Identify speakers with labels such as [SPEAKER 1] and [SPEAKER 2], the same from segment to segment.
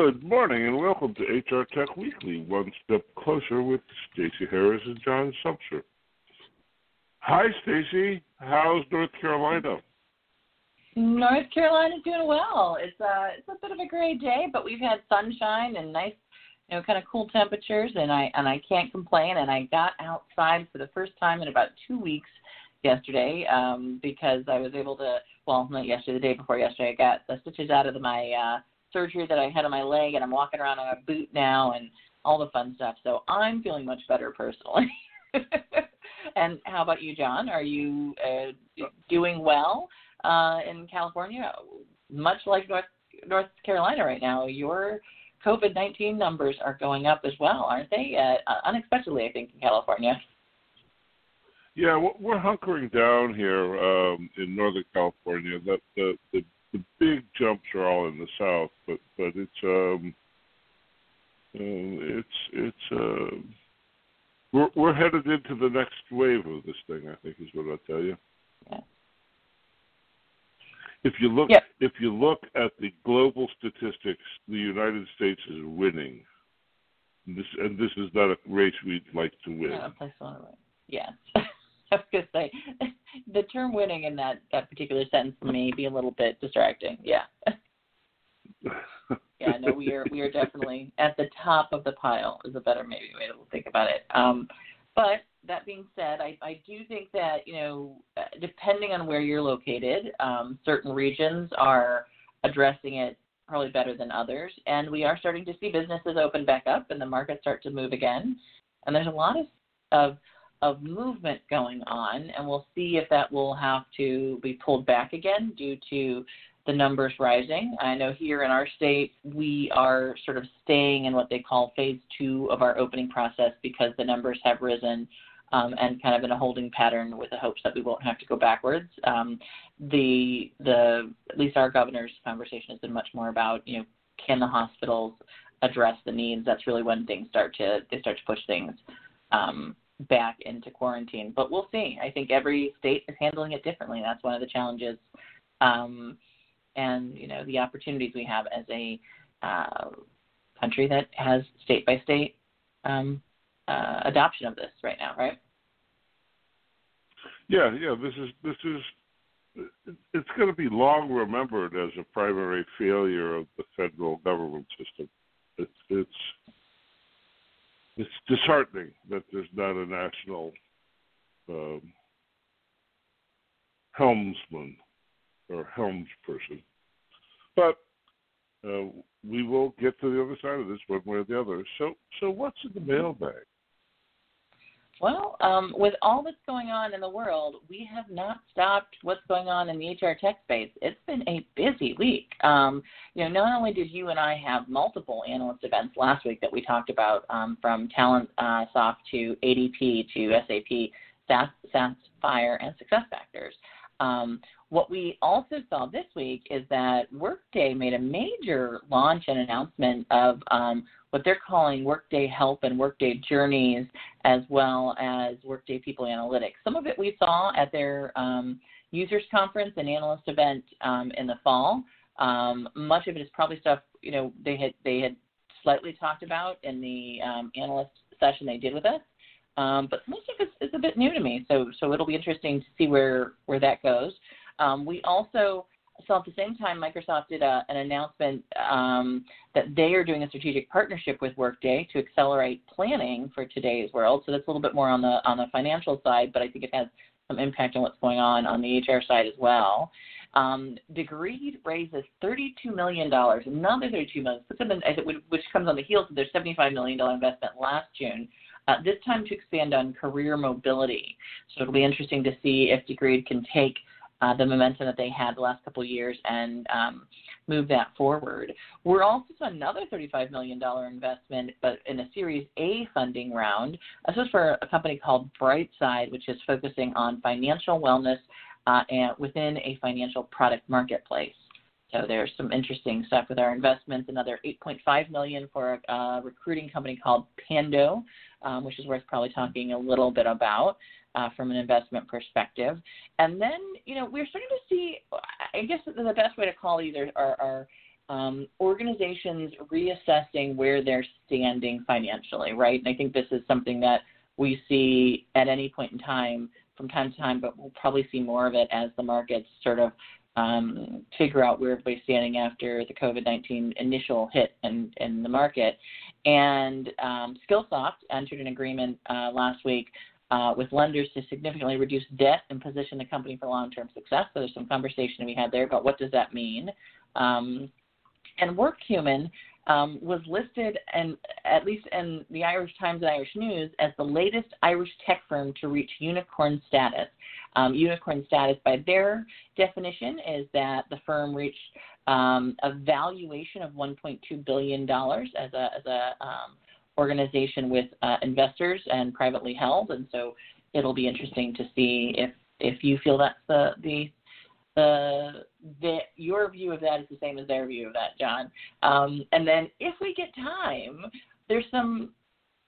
[SPEAKER 1] Good morning and welcome to HR Tech Weekly, one step closer with Stacey Harris and John Sumser. Hi, Stacey. How's North Carolina?
[SPEAKER 2] North Carolina's doing well. It's a it's a bit of a gray day, but we've had sunshine and nice, you know, kind of cool temperatures, and I and I can't complain. And I got outside for the first time in about two weeks yesterday um, because I was able to. Well, not yesterday, the day before yesterday, I got the stitches out of my uh, surgery that I had on my leg, and I'm walking around on a boot now, and all the fun stuff. So I'm feeling much better personally. and how about you, John? Are you uh, doing well uh, in California? Much like North North Carolina right now, your COVID nineteen numbers are going up as well, aren't they? Uh, unexpectedly, I think in California.
[SPEAKER 1] Yeah, we're hunkering down here um, in Northern California. That the, the the big jumps are all in the south, but but it's um, uh, it's it's uh, we're we're headed into the next wave of this thing. I think is what I'll tell you.
[SPEAKER 2] Yeah.
[SPEAKER 1] If you look
[SPEAKER 2] yeah.
[SPEAKER 1] if you look at the global statistics, the United States is winning. And this and this is not a race we'd like to win.
[SPEAKER 2] Yeah, place on it. Yeah. I was gonna say the term winning in that that particular sentence may be a little bit distracting. Yeah. yeah, no, we are we are definitely at the top of the pile is a better maybe way to think about it. Um, but that being said, I, I do think that you know, depending on where you're located, um, certain regions are addressing it probably better than others, and we are starting to see businesses open back up and the market start to move again. And there's a lot of of of movement going on, and we'll see if that will have to be pulled back again due to the numbers rising. I know here in our state, we are sort of staying in what they call phase two of our opening process because the numbers have risen um, and kind of in a holding pattern with the hopes that we won't have to go backwards. Um, the the at least our governor's conversation has been much more about you know can the hospitals address the needs? That's really when things start to they start to push things um, back into quarantine. But we'll see. I think every state is handling it differently. That's one of the challenges, um, and you know the opportunities we have as a uh, country that has state by state um, uh, adoption of this right now, right?
[SPEAKER 1] Yeah, yeah. This is this is it's going to be long remembered as a primary failure of the federal government system. It's it's it's disheartening that there's not a national um, helmsman or helms person. But uh, we will get to the other side of this one way or the other. So, so what's in the mailbag?
[SPEAKER 2] Well, um, with all that's going on in the world, we have not stopped what's going on in the HR tech space. It's been a busy week. Um, you know, not only did you and I have multiple analyst events last week that we talked about, um, from Talent uh, Soft to ADP to SAP, SAS, SAS Fire, and SuccessFactors. Um, what we also saw this week is that Workday made a major launch and announcement of um, what they're calling Workday Help and Workday Journeys, as well as Workday People Analytics. Some of it we saw at their um, users conference and analyst event um, in the fall. Um, much of it is probably stuff you know they had they had slightly talked about in the um, analyst session they did with us. Um, but most of it is a bit new to me, so so it'll be interesting to see where where that goes. Um, we also so at the same time, Microsoft did a, an announcement um, that they are doing a strategic partnership with Workday to accelerate planning for today's world. So that's a little bit more on the on the financial side, but I think it has some impact on what's going on on the HR side as well. Um, raises $32 million, another $32 million, which comes on the heels of their $75 million investment last June. Uh, this time to expand on career mobility. So it'll be interesting to see if Degreed can take uh, the momentum that they had the last couple of years and um, move that forward. We're also to another $35 million investment, but in a Series A funding round. This is for a company called Brightside, which is focusing on financial wellness uh, and within a financial product marketplace. So there's some interesting stuff with our investments. Another 8.5 million for a, recruiting company called Pando, um, which is worth probably talking a little bit about uh, from an investment perspective. And then, you know, we're starting to see, I guess the best way to call these are, are, are um, organizations reassessing where they're standing financially, right? And I think this is something that we see at any point in time from time to time, but we'll probably see more of it as the markets sort of um, figure out where everybody's standing after the COVID 19 initial hit in, in the market. And um, Skillsoft entered an agreement uh, last week uh, with lenders to significantly reduce debt and position the company for long-term success. So there's some conversation we had there about what does that mean. Um, and WorkHuman um, was listed, and at least in the Irish Times and Irish News, as the latest Irish tech firm to reach unicorn status. Um, unicorn status, by their definition, is that the firm reached um, a valuation of 1.2 billion dollars as a as a um, organization with uh, investors and privately held, and so it'll be interesting to see if if you feel that's the the the, the your view of that is the same as their view of that, John. Um, and then if we get time, there's some,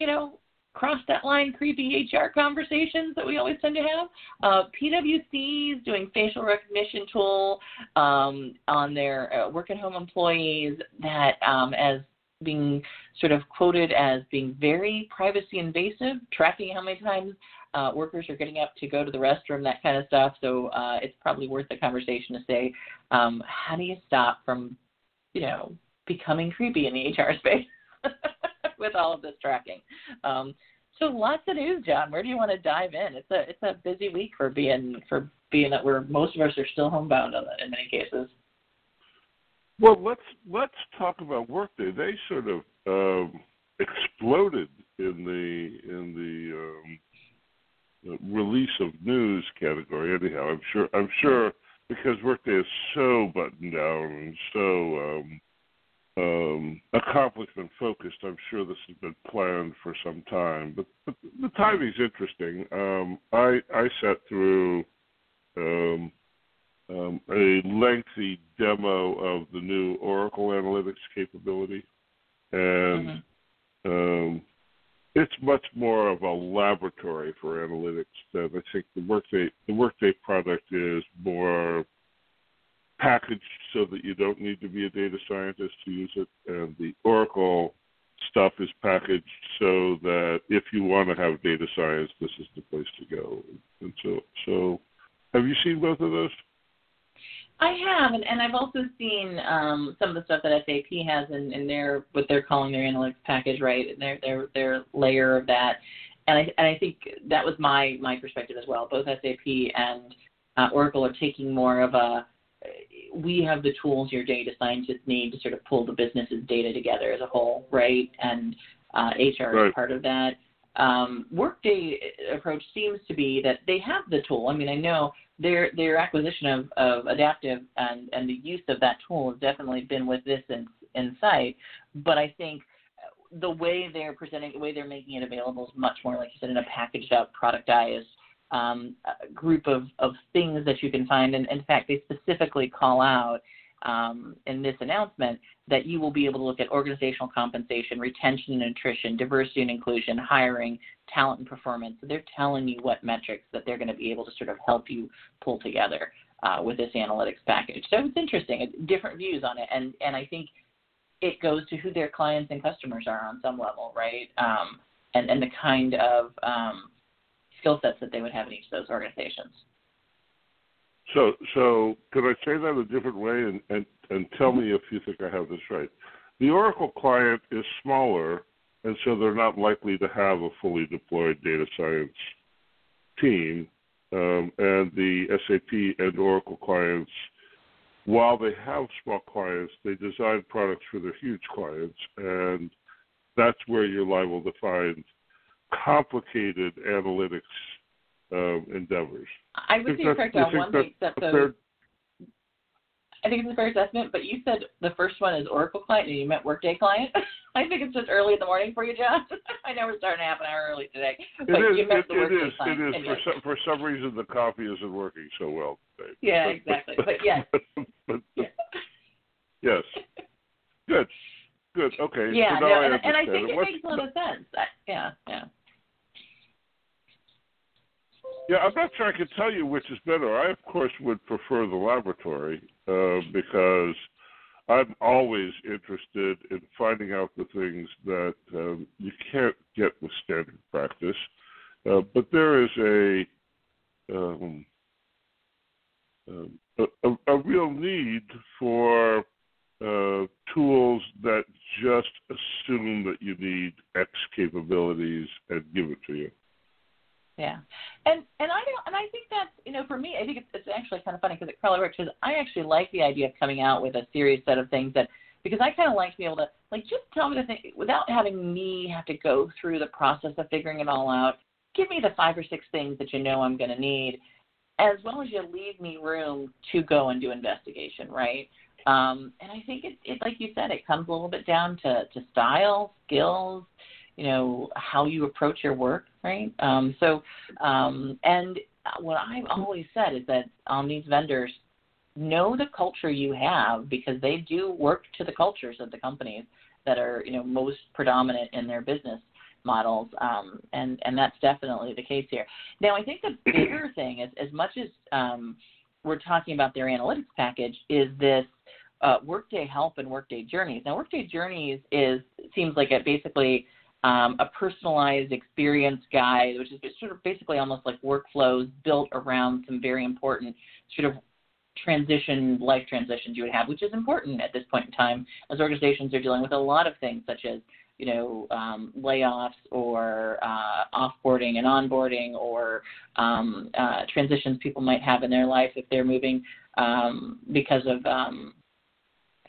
[SPEAKER 2] you know, cross that line creepy HR conversations that we always tend to have. Uh, PwC is doing facial recognition tool um, on their uh, work at home employees that um, as being sort of quoted as being very privacy invasive, tracking how many times uh, workers are getting up to go to the restroom, that kind of stuff. So uh, it's probably worth the conversation to say, um, how do you stop from, you know, becoming creepy in the HR space with all of this tracking? Um, so lots of news, John. Where do you want to dive in? It's a it's a busy week for being for being that we're most of us are still homebound in many cases.
[SPEAKER 1] Well, let's let's talk about Workday. They sort of um, exploded in the in the um, release of news category. Anyhow, I'm sure I'm sure because Workday is so buttoned down and so um, um, accomplishment focused. I'm sure this has been planned for some time, but, but the timing's interesting. Um, I I sat through um, um, a lengthy demo of the new Oracle Analytics capability, and mm-hmm. um, it's much more of a laboratory for analytics than I think the Workday the Workday product is more packaged so that you don't need to be a data scientist to use it, and the Oracle stuff is packaged so that if you want to have data science, this is the place to go. And so, so have you seen both of those?
[SPEAKER 2] I have, and, and I've also seen um, some of the stuff that SAP has in, in their what they're calling their analytics package, right? Their their their layer of that, and I and I think that was my my perspective as well. Both SAP and uh, Oracle are taking more of a we have the tools your data scientists need to sort of pull the business's data together as a whole, right? And uh, HR right. is part of that. Um, Workday approach seems to be that they have the tool. I mean, I know their their acquisition of, of Adaptive and, and the use of that tool has definitely been with this in, in sight. But I think the way they're presenting, the way they're making it available is much more, like you said, in a packaged out, productized um, group of, of things that you can find. And in fact, they specifically call out um, in this announcement that you will be able to look at organizational compensation, retention and attrition, diversity and inclusion, hiring, talent and performance. So they're telling you what metrics that they're going to be able to sort of help you pull together uh, with this analytics package. So it's interesting, different views on it, and and I think it goes to who their clients and customers are on some level, right? Um, and and the kind of um, skill sets that they would have in each of those organizations.
[SPEAKER 1] So, so could I say that a different way and, and, and tell me if you think I have this right? The Oracle client is smaller, and so they're not likely to have a fully deployed data science team. Um, and the SAP and Oracle clients, while they have small clients, they design products for their huge clients, and that's where you're liable to find complicated analytics um, endeavors.
[SPEAKER 2] I would say correct on one thing, except those. I think it's a fair assessment, but you said the first one is Oracle client and you meant Workday client. I think it's just early in the morning for you, John. I know we're starting half an hour early today. But
[SPEAKER 1] it is,
[SPEAKER 2] you meant
[SPEAKER 1] it,
[SPEAKER 2] the
[SPEAKER 1] it is,
[SPEAKER 2] client.
[SPEAKER 1] it is. For some, for some reason, the coffee isn't working so well today.
[SPEAKER 2] Yeah, exactly. But, but yes.
[SPEAKER 1] but, yeah. Yes. Good. Good. Okay.
[SPEAKER 2] Yeah,
[SPEAKER 1] so
[SPEAKER 2] no,
[SPEAKER 1] I
[SPEAKER 2] and, and I think
[SPEAKER 1] it,
[SPEAKER 2] it makes a lot of sense. I, yeah, yeah.
[SPEAKER 1] Yeah, I'm not sure I can tell you which is better. I, of course, would prefer the laboratory uh, because I'm always interested in finding out the things that um, you can't get with standard practice. Uh, but there is a, um, uh, a, a real need for uh, tools that just assume that you need X capabilities and give it to you.
[SPEAKER 2] Yeah, and and I don't, and I think that's you know for me I think it's, it's actually kind of funny because at Carly Rich because I actually like the idea of coming out with a serious set of things that because I kind of like to be able to like just tell me the thing without having me have to go through the process of figuring it all out. Give me the five or six things that you know I'm going to need, as well as you leave me room to go and do investigation, right? Um, and I think it, it, like you said, it comes a little bit down to, to style, skills, you know, how you approach your work, right? Um, so, um, and what I've always said is that on these vendors, know the culture you have because they do work to the cultures of the companies that are, you know, most predominant in their business models, um, and and that's definitely the case here. Now, I think the bigger thing is, as much as um, we're talking about their analytics package, is this uh, Workday Help and Workday Journeys. Now, Workday Journeys is seems like it basically um, a personalized experience guide, which is sort of basically almost like workflows built around some very important sort of transition, life transitions you would have, which is important at this point in time as organizations are dealing with a lot of things such as you know um, layoffs or uh, offboarding and onboarding or um, uh, transitions people might have in their life if they're moving um, because of um,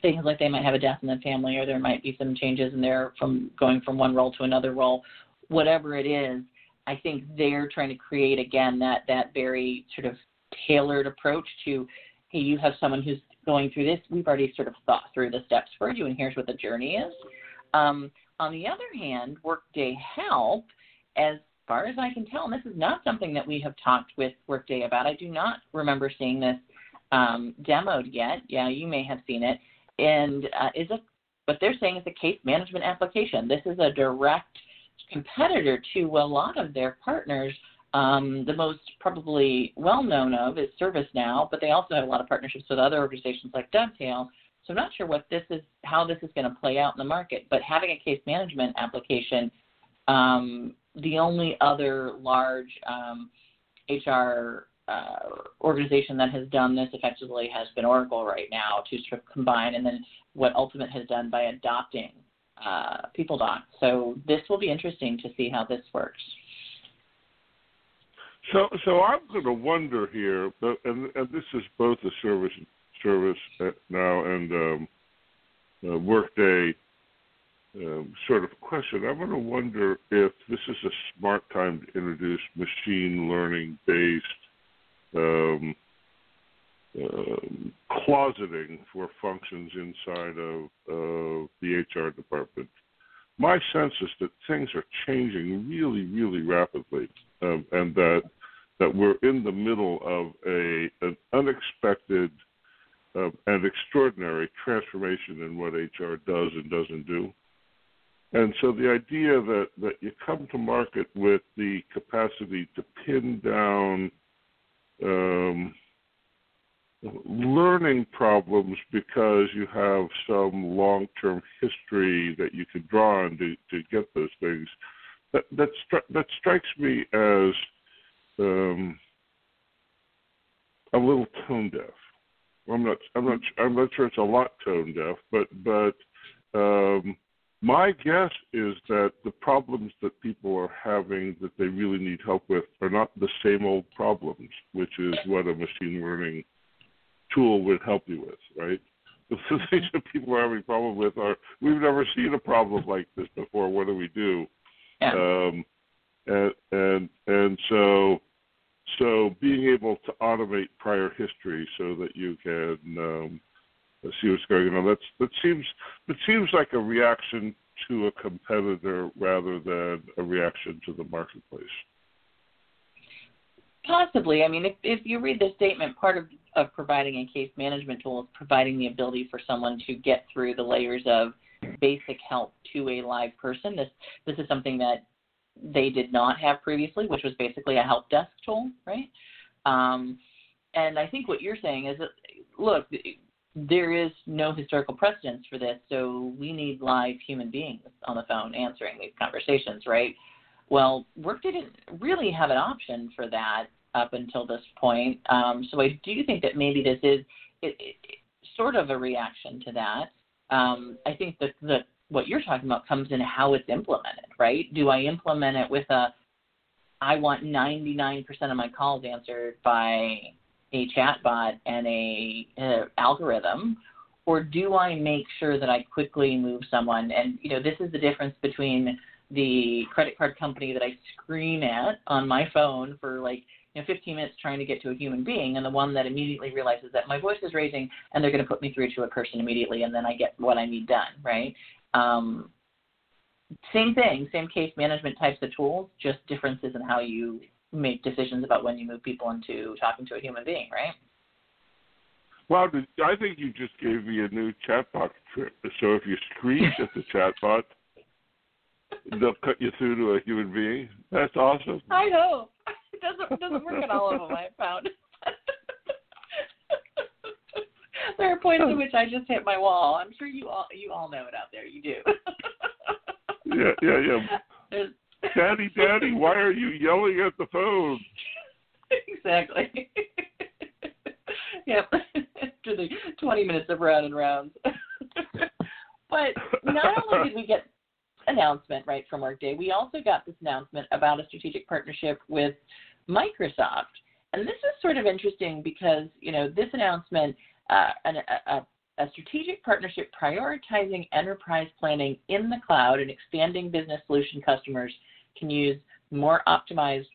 [SPEAKER 2] things like they might have a death in the family or there might be some changes in there from going from one role to another role. Whatever it is i think they're trying to create again that that very sort of tailored approach to hey you have someone who's going through this. We've already sort of thought through the steps for you and here's what the journey is. Um, on the other hand workday help as far as i can tell and this is not something that we have talked with workday about. I do not remember seeing this um, demoed yet. Yeah you may have seen it and uh, is a what they're saying is a case management application. This is a direct competitor to a lot of their partners. Um, the most probably well known of is ServiceNow, but they also have a lot of partnerships with other organizations like Dovetail. So I'm not sure what this is, how this is going to play out in the market. But having a case management application, um, the only other large um, HR uh, organization that has done this effectively has been Oracle right now to sort of combine, and then what Ultimate has done by adopting uh, PeopleDoc. So this will be interesting to see how this works.
[SPEAKER 1] So, so I'm going to wonder here, and, and this is both a service service now and um, uh, Workday um, sort of question. I'm going to wonder if this is a smart time to introduce machine learning based um, uh, closeting for functions inside of uh, the HR department. My sense is that things are changing really, really rapidly, um, and that that we're in the middle of a an unexpected uh, and extraordinary transformation in what HR does and doesn't do. And so the idea that, that you come to market with the capacity to pin down um, learning problems because you have some long-term history that you can draw on to, to get those things. That that, stri- that strikes me as um, a little tone deaf. I'm not I'm not I'm not sure it's a lot tone deaf, but but um, my guess is that the problems that people are having that they really need help with are not the same old problems, which is what a machine learning tool would help you with, right? The things that people are having problem with are we've never seen a problem like this before. What do we do?
[SPEAKER 2] Yeah.
[SPEAKER 1] Um, and and and so so being able to automate prior history so that you can um, see what's going on. That's that seems it seems like a reaction to a competitor rather than a reaction to the marketplace.
[SPEAKER 2] Possibly. I mean, if, if you read the statement, part of, of providing a case management tool is providing the ability for someone to get through the layers of basic help to a live person. This this is something that they did not have previously, which was basically a help desk tool, right? Um, and I think what you're saying is that look, there is no historical precedence for this, so we need live human beings on the phone answering these conversations, right? Well, Workday didn't really have an option for that up until this point. Um, so I do think that maybe this is it, it, sort of a reaction to that. Um, I think that the what you're talking about comes in how it's implemented, right? Do I implement it with a I want 99% of my calls answered by a chatbot and a, a algorithm, or do I make sure that I quickly move someone? And you know, this is the difference between the credit card company that I scream at on my phone for like you know 15 minutes trying to get to a human being, and the one that immediately realizes that my voice is raising and they're going to put me through to a person immediately, and then I get what I need done, right? Um, same thing, same case management types of tools, just differences in how you make decisions about when you move people into talking to a human being, right?
[SPEAKER 1] Well, I think you just gave me a new chatbot trip. So if you scream at the chatbot, they'll cut you through to a human being. That's awesome.
[SPEAKER 2] I hope it doesn't doesn't work at all of them. I found. there are points at which I just hit my wall. I'm sure you all you all know it out there. You do.
[SPEAKER 1] yeah, yeah, yeah. There's, Daddy, Daddy, why are you yelling at the phone?
[SPEAKER 2] Exactly. yep. After the 20 minutes of round and rounds. but not only did we get announcement right from Workday, we also got this announcement about a strategic partnership with Microsoft. And this is sort of interesting because, you know, this announcement, uh, an, a, a strategic partnership prioritizing enterprise planning in the cloud and expanding business solution customers can use more optimized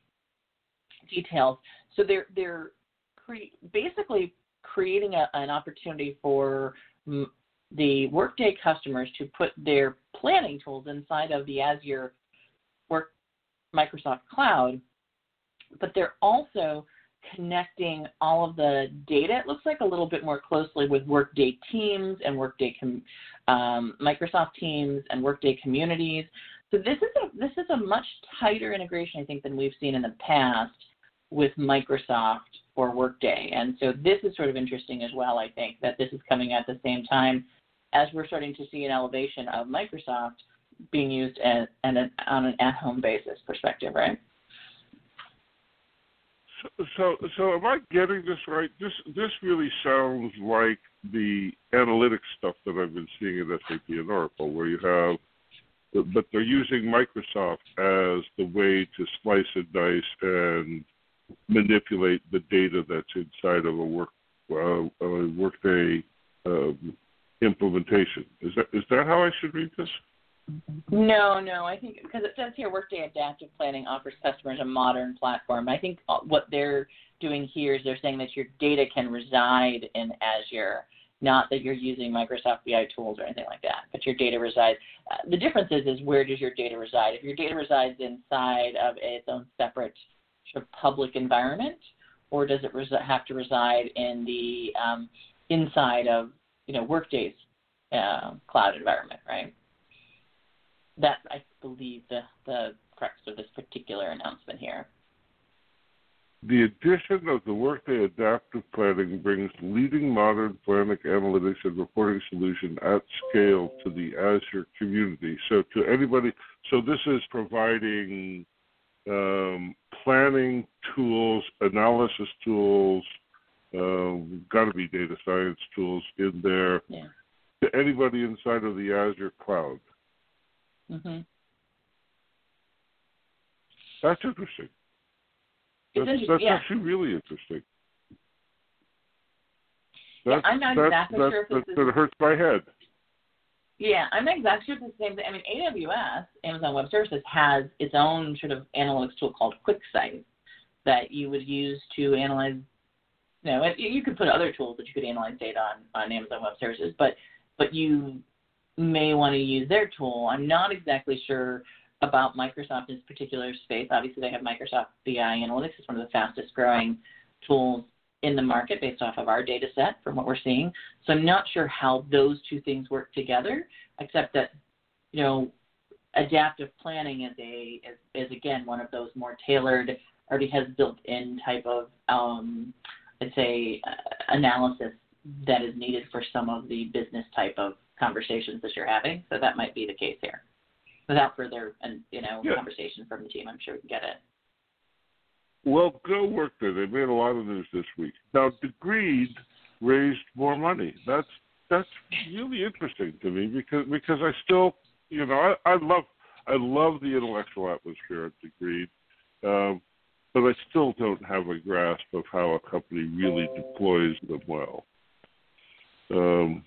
[SPEAKER 2] details. So they're they're cre- basically creating a, an opportunity for m- the Workday customers to put their planning tools inside of the Azure Work Microsoft Cloud, but they're also connecting all of the data. It looks like a little bit more closely with Workday Teams and Workday com- um, Microsoft Teams and Workday Communities. So this is a this is a much tighter integration, I think, than we've seen in the past with Microsoft or Workday. And so this is sort of interesting as well. I think that this is coming at the same time as we're starting to see an elevation of Microsoft being used as, an, on an at-home basis perspective, right?
[SPEAKER 1] So, so, so am I getting this right? This this really sounds like the analytics stuff that I've been seeing at SAP and Oracle, where you have but they're using Microsoft as the way to slice and dice and manipulate the data that's inside of a work uh, a workday um, implementation. Is that is that how I should read this?
[SPEAKER 2] No, no. I think because it says here Workday Adaptive Planning offers customers a modern platform. I think uh, what they're doing here is they're saying that your data can reside in Azure not that you're using Microsoft BI tools or anything like that, but your data resides. Uh, the difference is, is where does your data reside? If your data resides inside of its own separate public environment, or does it res- have to reside in the um, inside of you know Workday's uh, cloud environment, right? That's I believe the the crux of this particular announcement here.
[SPEAKER 1] The addition of the Workday Adaptive Planning brings leading modern planning analytics and reporting solution at scale to the Azure community. So to anybody, so this is providing um, planning tools, analysis tools, uh, got to be data science tools in there
[SPEAKER 2] yeah.
[SPEAKER 1] to anybody inside of the Azure cloud.
[SPEAKER 2] Mm-hmm.
[SPEAKER 1] That's interesting. That's, that's
[SPEAKER 2] yeah.
[SPEAKER 1] actually really interesting.
[SPEAKER 2] That's, yeah, I'm not exactly
[SPEAKER 1] sure
[SPEAKER 2] if this
[SPEAKER 1] that, that hurts my head.
[SPEAKER 2] Yeah, I'm not exactly sure if it's the same thing. I mean, AWS, Amazon Web Services, has its own sort of analytics tool called QuickSight that you would use to analyze. You know, you could put other tools that you could analyze data on on Amazon Web Services, but but you may want to use their tool. I'm not exactly sure about Microsoft in this particular space. Obviously, they have Microsoft BI Analytics. It's one of the fastest growing tools in the market based off of our data set from what we're seeing. So I'm not sure how those two things work together, except that, you know, adaptive planning is a is, is again one of those more tailored, already has built-in type of um, I'd say uh, analysis that is needed for some of the business type of conversations that you're having. So that might be the case here. Without further, and you know, yeah. conversation from the team, I'm sure we can get it.
[SPEAKER 1] Well, go work there. They made a lot of news this week. Now, Degreed raised more money. That's that's really interesting to me because because I still, you know, I, I love I love the intellectual atmosphere at Degreed, um, but I still don't have a grasp of how a company really deploys them well. Um,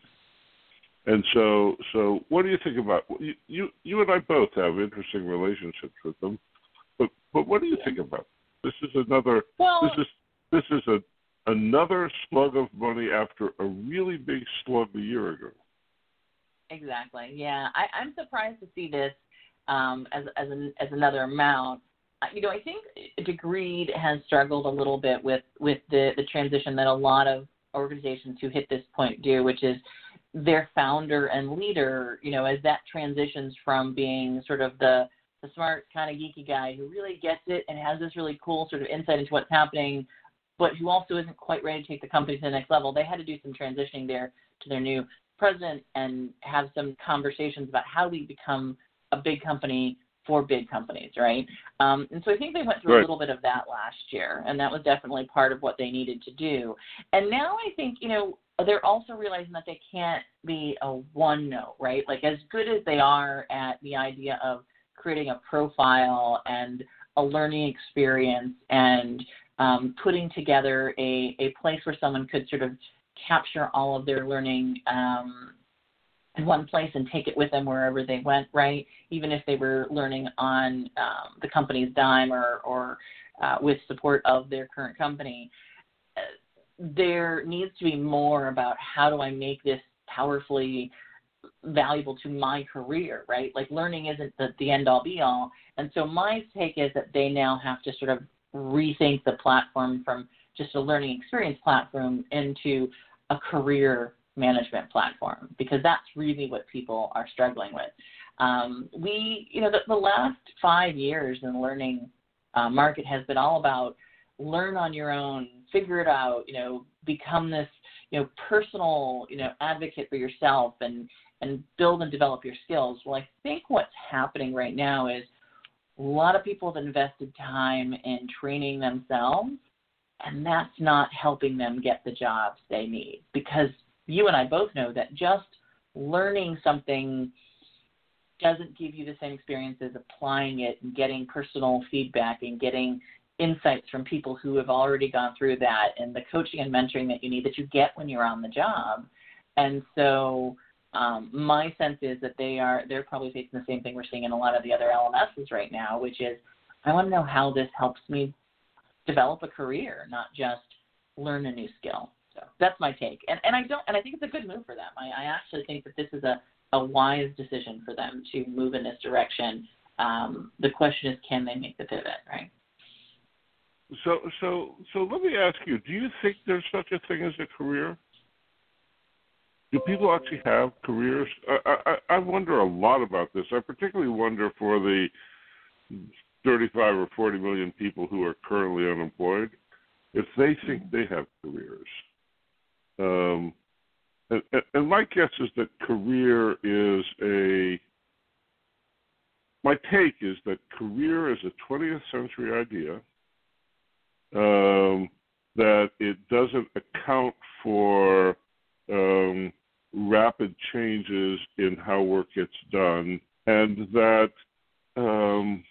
[SPEAKER 1] and so, so what do you think about you? You, you and I both have interesting relationships with them, but but what do you think about this? Is another
[SPEAKER 2] well,
[SPEAKER 1] this is this is a another slug of money after a really big slug a year ago.
[SPEAKER 2] Exactly. Yeah, I, I'm surprised to see this um, as as, an, as another amount. You know, I think Degreed has struggled a little bit with with the the transition that a lot of organizations who hit this point do, which is their founder and leader. You know, as that transitions from being sort of the the smart kind of geeky guy who really gets it and has this really cool sort of insight into what's happening, but who also isn't quite ready to take the company to the next level. They had to do some transitioning there to their new president and have some conversations about how we become a big company for big companies, right? Um, and so I think they went through right. a little bit of that last year, and that was definitely part of what they needed to do. And now I think, you know, they're also realizing that they can't be a one note, right? Like as good as they are at the idea of creating a profile and a learning experience and um, putting together a, a place where someone could sort of capture all of their learning um, in one place and take it with them wherever they went, right? Even if they were learning on um, the company's dime or, or uh, with support of their current company. There needs to be more about how do I make this powerfully valuable to my career, right? Like learning isn't the, the end all be all. And so my take is that they now have to sort of rethink the platform from just a learning experience platform into a career management platform because that's really what people are struggling with. Um, we, you know, the, the, last five years in the learning uh, market has been all about learn on your own, figure it out, you know, become this, you know, personal, you know, advocate for yourself and and build and develop your skills. Well, I think what's happening right now is a lot of people have invested time in training themselves, and that's not helping them get the jobs they need because you and I both know that just learning something doesn't give you the same experience as applying it and getting personal feedback and getting insights from people who have already gone through that and the coaching and mentoring that you need that you get when you're on the job. And so um, my sense is that they are they're probably facing the same thing we're seeing in a lot of the other LMSs right now, which is I want to know how this helps me develop a career, not just learn a new skill. So that's my take, and and I don't, and I think it's a good move for them. I, I actually think that this is a a wise decision for them to move in this direction. Um, the question is, can they make the pivot, right?
[SPEAKER 1] So, so, so let me ask you: Do you think there's such a thing as a career? Do people actually have careers? I, I, I wonder a lot about this. I particularly wonder for the 35 or 40 million people who are currently unemployed if they think they have careers. Um, and, and my guess is that career is a. My take is that career is a 20th century idea. Um, that it doesn't account for um, rapid changes in how work gets done, and that um,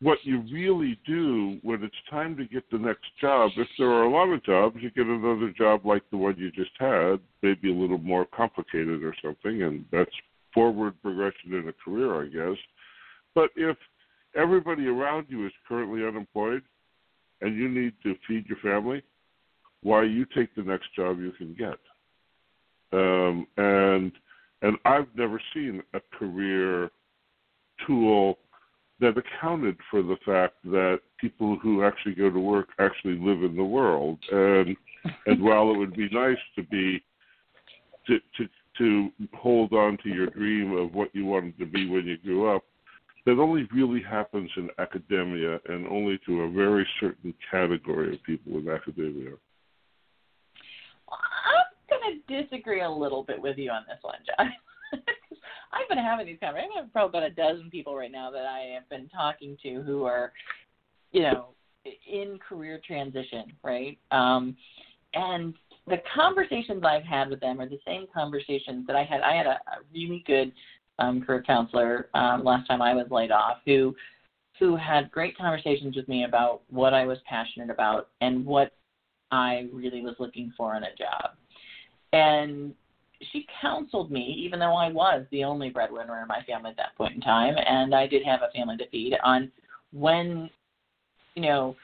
[SPEAKER 1] what you really do when it's time to get the next job, if there are a lot of jobs, you get another job like the one you just had, maybe a little more complicated or something, and that's forward progression in a career, I guess. But if everybody around you is currently unemployed and you need to feed your family, why you take the next job you can get. Um, and and I've never seen a career tool that accounted for the fact that people who actually go to work actually live in the world. And and while it would be nice to be to to to hold on to your dream of what you wanted to be when you grew up, that only really happens in academia and only to a very certain category of people in academia.
[SPEAKER 2] I'm going to disagree a little bit with you on this one, John. I've been having these conversations. I have probably about a dozen people right now that I have been talking to who are, you know, in career transition, right? Um, and the conversations I've had with them are the same conversations that I had. I had a, a really good um, career counselor um, last time I was laid off who who had great conversations with me about what I was passionate about and what I really was looking for in a job. And she counseled me, even though I was the only breadwinner in my family at that point in time, and I did have a family to feed, on when, you know,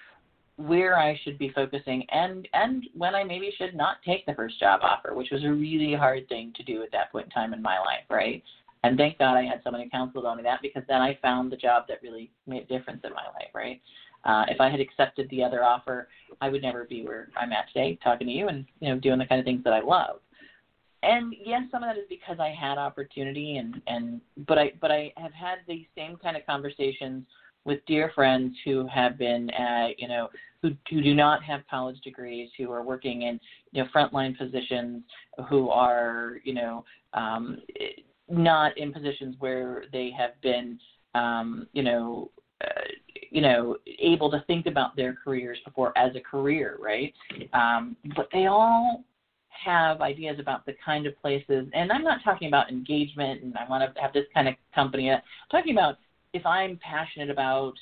[SPEAKER 2] where I should be focusing and and when I maybe should not take the first job offer, which was a really hard thing to do at that point in time in my life, right? And thank God I had someone who counseled on me that because then I found the job that really made a difference in my life, right? Uh, if I had accepted the other offer, I would never be where I'm at today, talking to you and you know doing the kind of things that I love. And yes, some of that is because I had opportunity, and and but I but I have had these same kind of conversations with dear friends who have been, uh, you know, who who do not have college degrees, who are working in you know frontline positions, who are you know um, not in positions where they have been, um, you know. Uh, you know, able to think about their careers before as a career, right? Um, but they all have ideas about the kind of places, and I'm not talking about engagement and I want to have this kind of company. I'm talking about if I'm passionate about,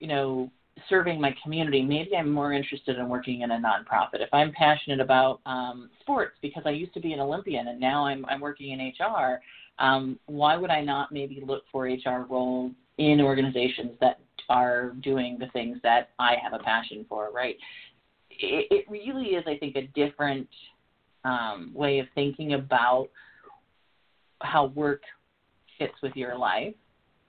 [SPEAKER 2] you know, serving my community, maybe I'm more interested in working in a nonprofit. If I'm passionate about um, sports because I used to be an Olympian and now I'm, I'm working in HR, um, why would I not maybe look for HR roles in organizations that are doing the things that I have a passion for, right? It, it really is, I think, a different um, way of thinking about how work fits with your life.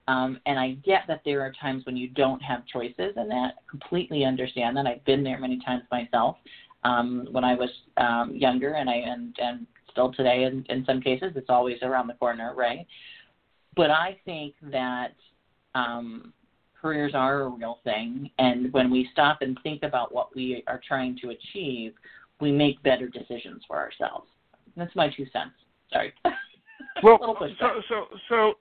[SPEAKER 2] Um, and I get that there are times when you don't have choices and that. I completely understand that. I've been there many times myself um, when I was um, younger, and I and, and still today in, in some cases it's always around the corner, right? But I think that um, careers are a real thing, and when we stop and think about what we are trying to achieve, we make better decisions for ourselves. That's my two cents. Sorry.
[SPEAKER 1] well, so so so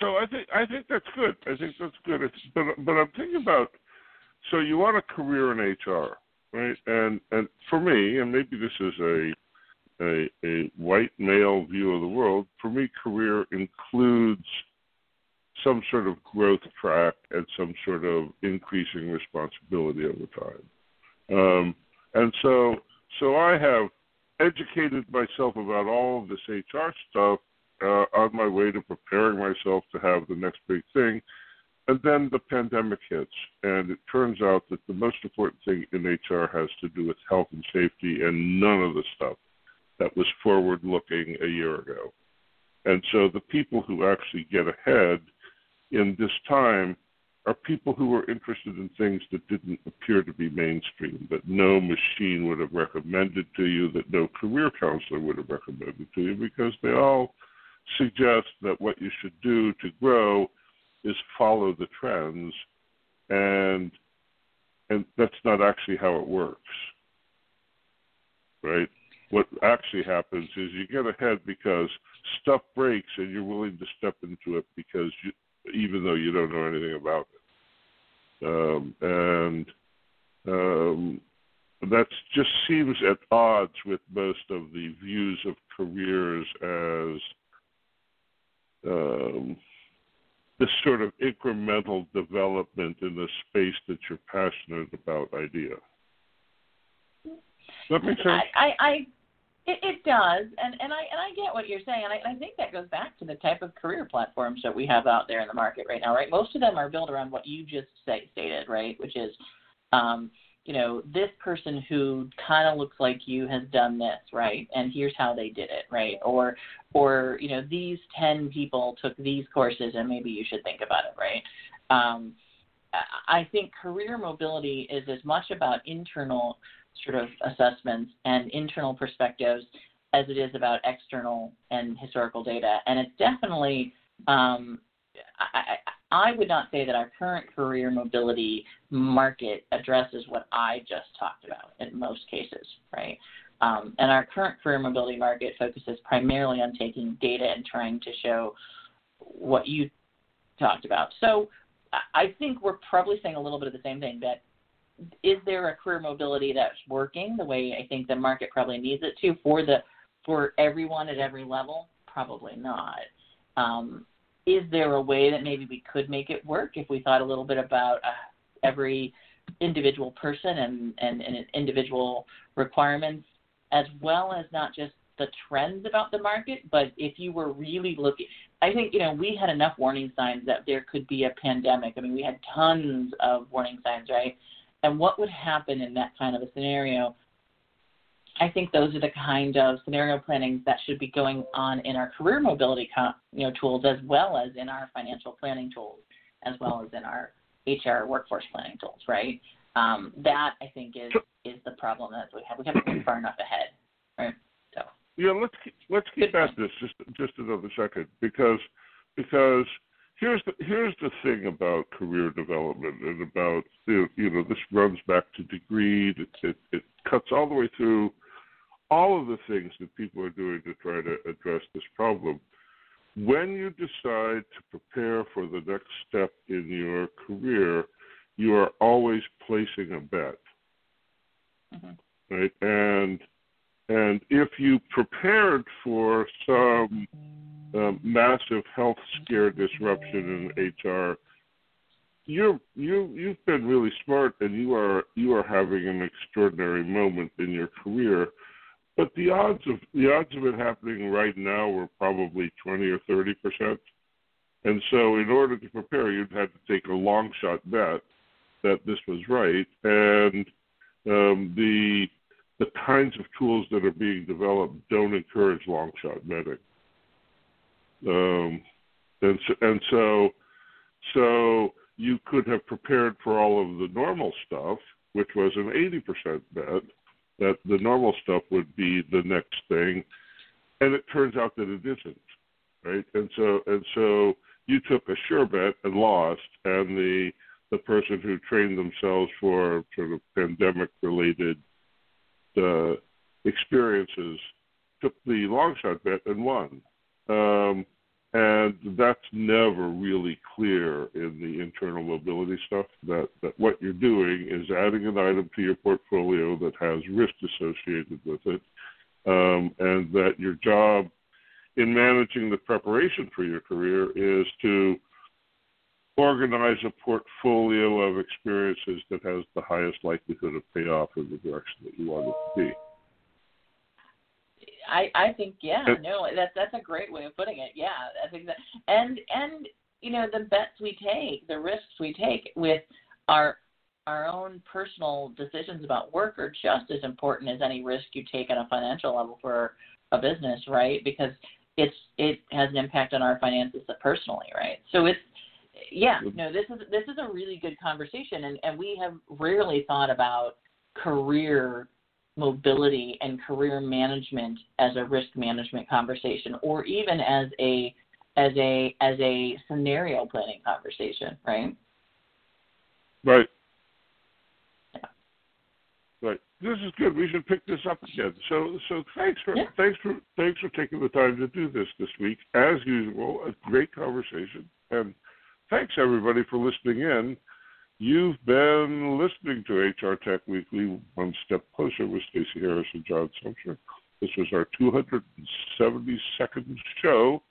[SPEAKER 1] so I think I think that's good. I think that's good. It's but but I'm thinking about so you want a career in HR, right? And and for me, and maybe this is a a, a white male view of the world. For me, career includes some sort of growth track and some sort of increasing responsibility over time. Um, and so so I have educated myself about all of this HR stuff uh, on my way to preparing myself to have the next big thing. And then the pandemic hits, and it turns out that the most important thing in HR has to do with health and safety and none of the stuff that was forward looking a year ago. And so the people who actually get ahead in this time are people who are interested in things that didn't appear to be mainstream, that no machine would have recommended to you, that no career counselor would have recommended to you, because they all suggest that what you should do to grow is follow the trends, and and that's not actually how it works, right? What actually happens is you get ahead because stuff breaks, and you're willing to step into it because you, even though you don't know anything about it. Um, and um, that just seems at odds with most of the views of careers as um, this sort of incremental development in the space that you're passionate about idea. That make sense?
[SPEAKER 2] I, I, it, it does, and and I and I get what you're saying, and I, I think that goes back to the type of career platforms that we have out there in the market right now, right? Most of them are built around what you just say, stated, right? Which is, um, you know, this person who kind of looks like you has done this, right? And here's how they did it, right? Or, or you know, these ten people took these courses, and maybe you should think about it, right? Um, I think career mobility is as much about internal sort of assessments and internal perspectives as it is about external and historical data. And it's definitely, um, I, I would not say that our current career mobility market addresses what I just talked about in most cases, right? Um, and our current career mobility market focuses primarily on taking data and trying to show what you talked about. So I think we're probably saying a little bit of the same thing that is there a career mobility that's working the way I think the market probably needs it to for the for everyone at every level? Probably not. Um, is there a way that maybe we could make it work if we thought a little bit about uh, every individual person and, and, and individual requirements, as well as not just the trends about the market, but if you were really looking, I think you know we had enough warning signs that there could be a pandemic. I mean, we had tons of warning signs, right? And what would happen in that kind of a scenario? I think those are the kind of scenario planning that should be going on in our career mobility, you know, tools as well as in our financial planning tools, as well as in our HR workforce planning tools, right? Um, that I think is is the problem that we have. We haven't been far enough ahead, right? So
[SPEAKER 1] yeah, let's keep, let's keep at this just just another second because because here's the here's the thing about career development and about you know this runs back to degree. It, it it cuts all the way through all of the things that people are doing to try to address this problem. When you decide to prepare for the next step in your career, you are always placing a bet, mm-hmm. right? And and if you prepared for some massive health scare disruption in HR, you're you you've been really smart, and you are you are having an extraordinary moment in your career. But the odds of the odds of it happening right now were probably twenty or thirty percent. And so, in order to prepare, you'd have to take a long shot bet that this was right, and um, the the kinds of tools that are being developed don't encourage long shot betting. Um, and so, and so, so you could have prepared for all of the normal stuff, which was an 80% bet, that the normal stuff would be the next thing, and it turns out that it isn't, right? And so, and so you took a sure bet and lost, and the the person who trained themselves for sort of pandemic related uh, experiences took the long shot bet and won. Um, and that's never really clear in the internal mobility stuff. That, that what you're doing is adding an item to your portfolio that has risk associated with it, um, and that your job in managing the preparation for your career is to organize a portfolio of experiences that has the highest likelihood of payoff in the direction that you want it to be.
[SPEAKER 2] I I think yeah uh, no that's that's a great way of putting it. Yeah I think that and and you know the bets we take the risks we take with our our own personal decisions about work are just as important as any risk you take on a financial level for a business right? Because it's it has an impact on our finances personally right? So it's yeah mm-hmm. no this is this is a really good conversation and and we have rarely thought about career mobility and career management as a risk management conversation or even as a as a as a scenario planning conversation, right?
[SPEAKER 1] Right. Yeah. Right. This is good. We should pick this up again. So so thanks for yeah. thanks for thanks for taking the time to do this this week. As usual, a great conversation. And thanks everybody for listening in. You've been listening to HR Tech Weekly, One Step Closer with Stacey Harris and John Sumser. This was our 272nd show,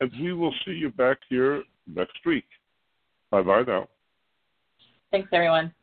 [SPEAKER 1] and we will see you back here next week. Bye bye now.
[SPEAKER 2] Thanks, everyone.